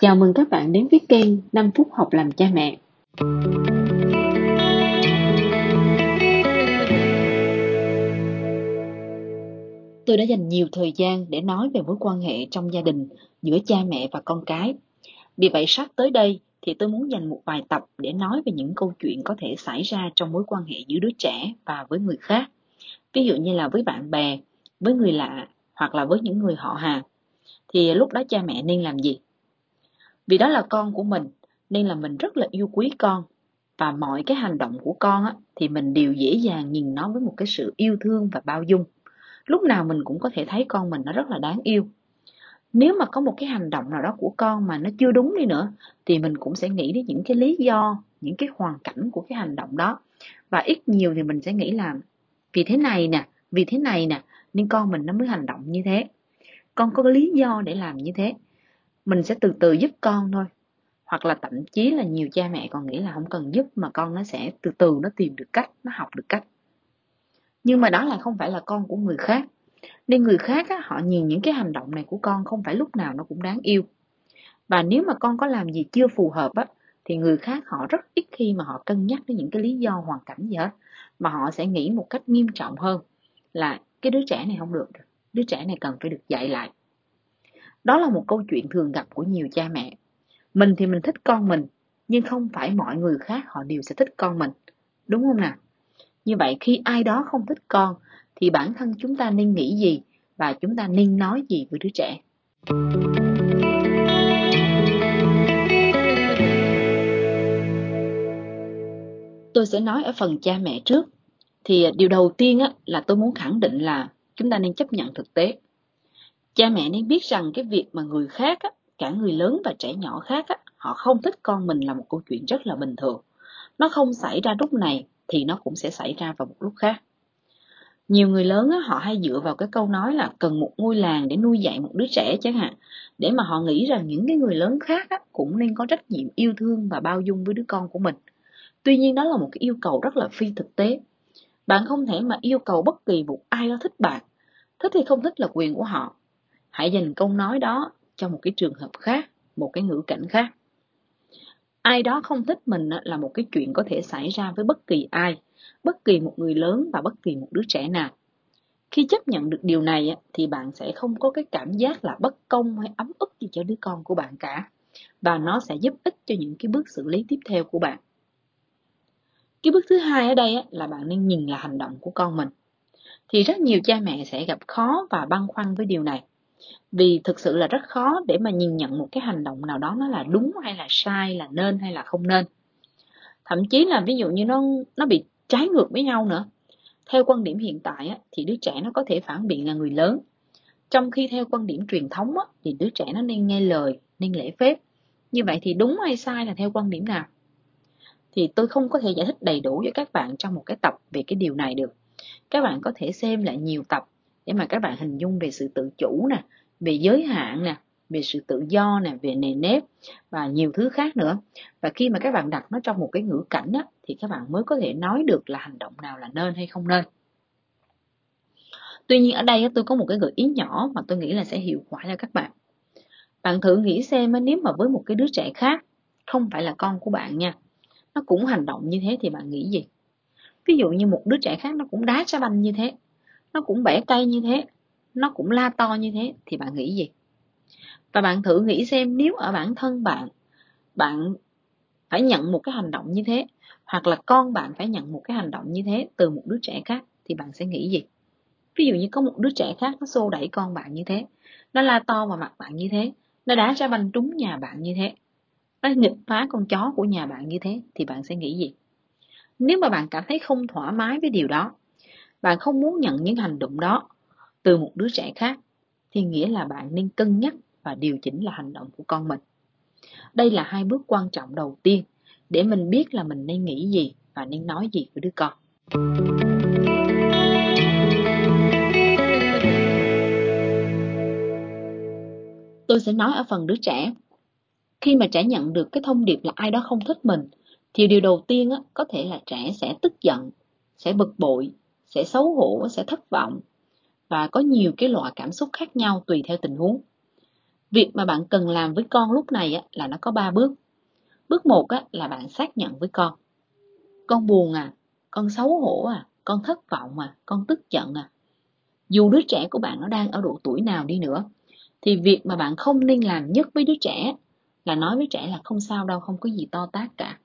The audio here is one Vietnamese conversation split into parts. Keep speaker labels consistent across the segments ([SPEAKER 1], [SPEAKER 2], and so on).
[SPEAKER 1] Chào mừng các bạn đến với kênh 5 phút học làm cha mẹ. Tôi đã dành nhiều thời gian để nói về mối quan hệ trong gia đình giữa cha mẹ và con cái. Vì vậy sắp tới đây thì tôi muốn dành một vài tập để nói về những câu chuyện có thể xảy ra trong mối quan hệ giữa đứa trẻ và với người khác. Ví dụ như là với bạn bè, với người lạ hoặc là với những người họ hàng. Thì lúc đó cha mẹ nên làm gì? Vì đó là con của mình, nên là mình rất là yêu quý con. Và mọi cái hành động của con á, thì mình đều dễ dàng nhìn nó với một cái sự yêu thương và bao dung. Lúc nào mình cũng có thể thấy con mình nó rất là đáng yêu. Nếu mà có một cái hành động nào đó của con mà nó chưa đúng đi nữa, thì mình cũng sẽ nghĩ đến những cái lý do, những cái hoàn cảnh của cái hành động đó. Và ít nhiều thì mình sẽ nghĩ là vì thế này nè, vì thế này nè, nên con mình nó mới hành động như thế. Con có lý do để làm như thế mình sẽ từ từ giúp con thôi. Hoặc là thậm chí là nhiều cha mẹ còn nghĩ là không cần giúp mà con nó sẽ từ từ nó tìm được cách nó học được cách. Nhưng mà đó là không phải là con của người khác. Nên người khác á, họ nhìn những cái hành động này của con không phải lúc nào nó cũng đáng yêu. Và nếu mà con có làm gì chưa phù hợp á thì người khác họ rất ít khi mà họ cân nhắc đến những cái lý do hoàn cảnh gì hết. Mà họ sẽ nghĩ một cách nghiêm trọng hơn là cái đứa trẻ này không được đứa trẻ này cần phải được dạy lại đó là một câu chuyện thường gặp của nhiều cha mẹ. Mình thì mình thích con mình, nhưng không phải mọi người khác họ đều sẽ thích con mình. Đúng không nào? Như vậy khi ai đó không thích con, thì bản thân chúng ta nên nghĩ gì và chúng ta nên nói gì với đứa trẻ. Tôi sẽ nói ở phần cha mẹ trước. Thì điều đầu tiên á, là tôi muốn khẳng định là chúng ta nên chấp nhận thực tế Cha mẹ nên biết rằng cái việc mà người khác, á, cả người lớn và trẻ nhỏ khác, á, họ không thích con mình là một câu chuyện rất là bình thường. Nó không xảy ra lúc này thì nó cũng sẽ xảy ra vào một lúc khác. Nhiều người lớn á, họ hay dựa vào cái câu nói là cần một ngôi làng để nuôi dạy một đứa trẻ chẳng hạn, để mà họ nghĩ rằng những cái người lớn khác á, cũng nên có trách nhiệm yêu thương và bao dung với đứa con của mình. Tuy nhiên đó là một cái yêu cầu rất là phi thực tế. Bạn không thể mà yêu cầu bất kỳ một ai đó thích bạn. Thích thì không thích là quyền của họ hãy dành câu nói đó cho một cái trường hợp khác, một cái ngữ cảnh khác. Ai đó không thích mình là một cái chuyện có thể xảy ra với bất kỳ ai, bất kỳ một người lớn và bất kỳ một đứa trẻ nào. Khi chấp nhận được điều này thì bạn sẽ không có cái cảm giác là bất công hay ấm ức gì cho đứa con của bạn cả, và nó sẽ giúp ích cho những cái bước xử lý tiếp theo của bạn. Cái bước thứ hai ở đây là bạn nên nhìn là hành động của con mình. Thì rất nhiều cha mẹ sẽ gặp khó và băn khoăn với điều này vì thực sự là rất khó để mà nhìn nhận một cái hành động nào đó nó là đúng hay là sai là nên hay là không nên. Thậm chí là ví dụ như nó nó bị trái ngược với nhau nữa. Theo quan điểm hiện tại á, thì đứa trẻ nó có thể phản biện là người lớn. Trong khi theo quan điểm truyền thống á, thì đứa trẻ nó nên nghe lời nên lễ phép. Như vậy thì đúng hay sai là theo quan điểm nào? Thì tôi không có thể giải thích đầy đủ với các bạn trong một cái tập về cái điều này được. Các bạn có thể xem lại nhiều tập để mà các bạn hình dung về sự tự chủ nè về giới hạn nè về sự tự do nè về nề nếp và nhiều thứ khác nữa. Và khi mà các bạn đặt nó trong một cái ngữ cảnh á, thì các bạn mới có thể nói được là hành động nào là nên hay không nên. Tuy nhiên ở đây tôi có một cái gợi ý nhỏ mà tôi nghĩ là sẽ hiệu quả cho các bạn. Bạn thử nghĩ xem nếu mà với một cái đứa trẻ khác không phải là con của bạn nha nó cũng hành động như thế thì bạn nghĩ gì? Ví dụ như một đứa trẻ khác nó cũng đá trái banh như thế nó cũng bẻ cây như thế, nó cũng la to như thế, thì bạn nghĩ gì? Và bạn thử nghĩ xem nếu ở bản thân bạn bạn phải nhận một cái hành động như thế, hoặc là con bạn phải nhận một cái hành động như thế từ một đứa trẻ khác, thì bạn sẽ nghĩ gì? Ví dụ như có một đứa trẻ khác nó xô đẩy con bạn như thế, nó la to vào mặt bạn như thế, nó đá ra banh trúng nhà bạn như thế, nó nghịch phá con chó của nhà bạn như thế, thì bạn sẽ nghĩ gì? Nếu mà bạn cảm thấy không thoải mái với điều đó bạn không muốn nhận những hành động đó. Từ một đứa trẻ khác thì nghĩa là bạn nên cân nhắc và điều chỉnh là hành động của con mình. Đây là hai bước quan trọng đầu tiên để mình biết là mình nên nghĩ gì và nên nói gì với đứa con. Tôi sẽ nói ở phần đứa trẻ. Khi mà trẻ nhận được cái thông điệp là ai đó không thích mình thì điều đầu tiên á, có thể là trẻ sẽ tức giận sẽ bực bội sẽ xấu hổ sẽ thất vọng và có nhiều cái loại cảm xúc khác nhau tùy theo tình huống Việc mà bạn cần làm với con lúc này á, là nó có 3 bước. Bước một á, là bạn xác nhận với con. Con buồn à, con xấu hổ à, con thất vọng à, con tức giận à. Dù đứa trẻ của bạn nó đang ở độ tuổi nào đi nữa, thì việc mà bạn không nên làm nhất với đứa trẻ là nói với trẻ là không sao đâu, không có gì to tát cả.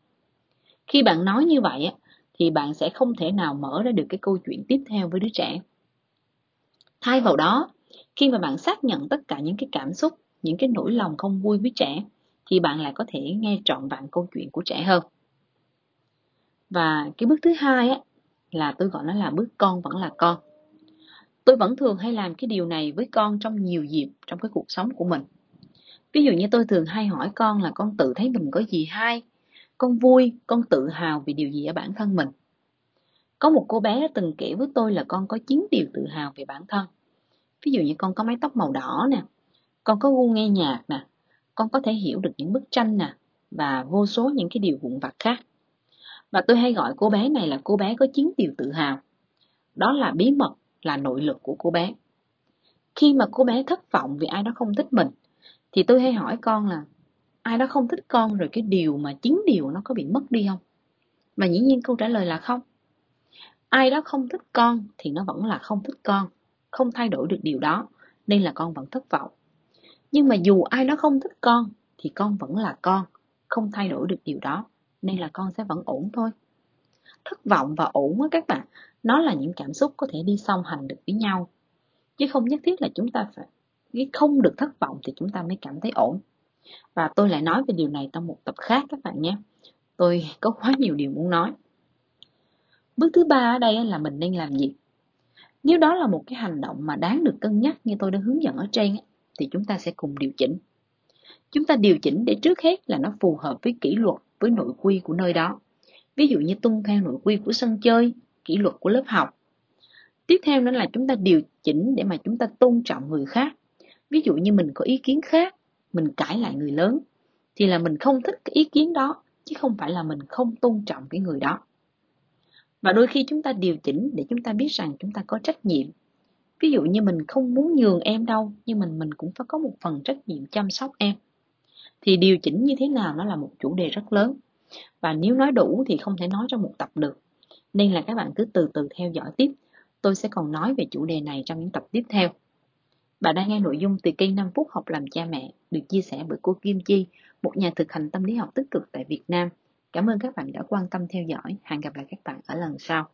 [SPEAKER 1] Khi bạn nói như vậy á, thì bạn sẽ không thể nào mở ra được cái câu chuyện tiếp theo với đứa trẻ. Thay vào đó, khi mà bạn xác nhận tất cả những cái cảm xúc, những cái nỗi lòng không vui với trẻ, thì bạn lại có thể nghe trọn vẹn câu chuyện của trẻ hơn. Và cái bước thứ hai á, là tôi gọi nó là bước con vẫn là con. Tôi vẫn thường hay làm cái điều này với con trong nhiều dịp trong cái cuộc sống của mình. Ví dụ như tôi thường hay hỏi con là con tự thấy mình có gì hay, con vui, con tự hào vì điều gì ở bản thân mình. Có một cô bé đã từng kể với tôi là con có 9 điều tự hào về bản thân. Ví dụ như con có mái tóc màu đỏ nè, con có gu nghe nhạc nè, con có thể hiểu được những bức tranh nè, và vô số những cái điều vụn vặt khác. Và tôi hay gọi cô bé này là cô bé có 9 điều tự hào. Đó là bí mật, là nội lực của cô bé. Khi mà cô bé thất vọng vì ai đó không thích mình, thì tôi hay hỏi con là ai đó không thích con rồi cái điều mà chính điều nó có bị mất đi không? Và dĩ nhiên câu trả lời là không. Ai đó không thích con thì nó vẫn là không thích con, không thay đổi được điều đó, nên là con vẫn thất vọng. Nhưng mà dù ai đó không thích con thì con vẫn là con, không thay đổi được điều đó, nên là con sẽ vẫn ổn thôi. Thất vọng và ổn á các bạn, nó là những cảm xúc có thể đi song hành được với nhau. Chứ không nhất thiết là chúng ta phải cái không được thất vọng thì chúng ta mới cảm thấy ổn. Và tôi lại nói về điều này trong một tập khác các bạn nhé. Tôi có quá nhiều điều muốn nói. Bước thứ ba ở đây là mình nên làm gì? Nếu đó là một cái hành động mà đáng được cân nhắc như tôi đã hướng dẫn ở trên thì chúng ta sẽ cùng điều chỉnh. Chúng ta điều chỉnh để trước hết là nó phù hợp với kỷ luật, với nội quy của nơi đó. Ví dụ như tuân theo nội quy của sân chơi, kỷ luật của lớp học. Tiếp theo nữa là chúng ta điều chỉnh để mà chúng ta tôn trọng người khác. Ví dụ như mình có ý kiến khác, mình cãi lại người lớn, thì là mình không thích cái ý kiến đó, chứ không phải là mình không tôn trọng cái người đó. Và đôi khi chúng ta điều chỉnh để chúng ta biết rằng chúng ta có trách nhiệm. Ví dụ như mình không muốn nhường em đâu, nhưng mình mình cũng phải có một phần trách nhiệm chăm sóc em. Thì điều chỉnh như thế nào nó là một chủ đề rất lớn. Và nếu nói đủ thì không thể nói trong một tập được. Nên là các bạn cứ từ từ theo dõi tiếp. Tôi sẽ còn nói về chủ đề này trong những tập tiếp theo. Bạn đang nghe nội dung từ kênh 5 phút học làm cha mẹ được chia sẻ bởi cô Kim Chi, một nhà thực hành tâm lý học tích cực tại Việt Nam. Cảm ơn các bạn đã quan tâm theo dõi. Hẹn gặp lại các bạn ở lần sau.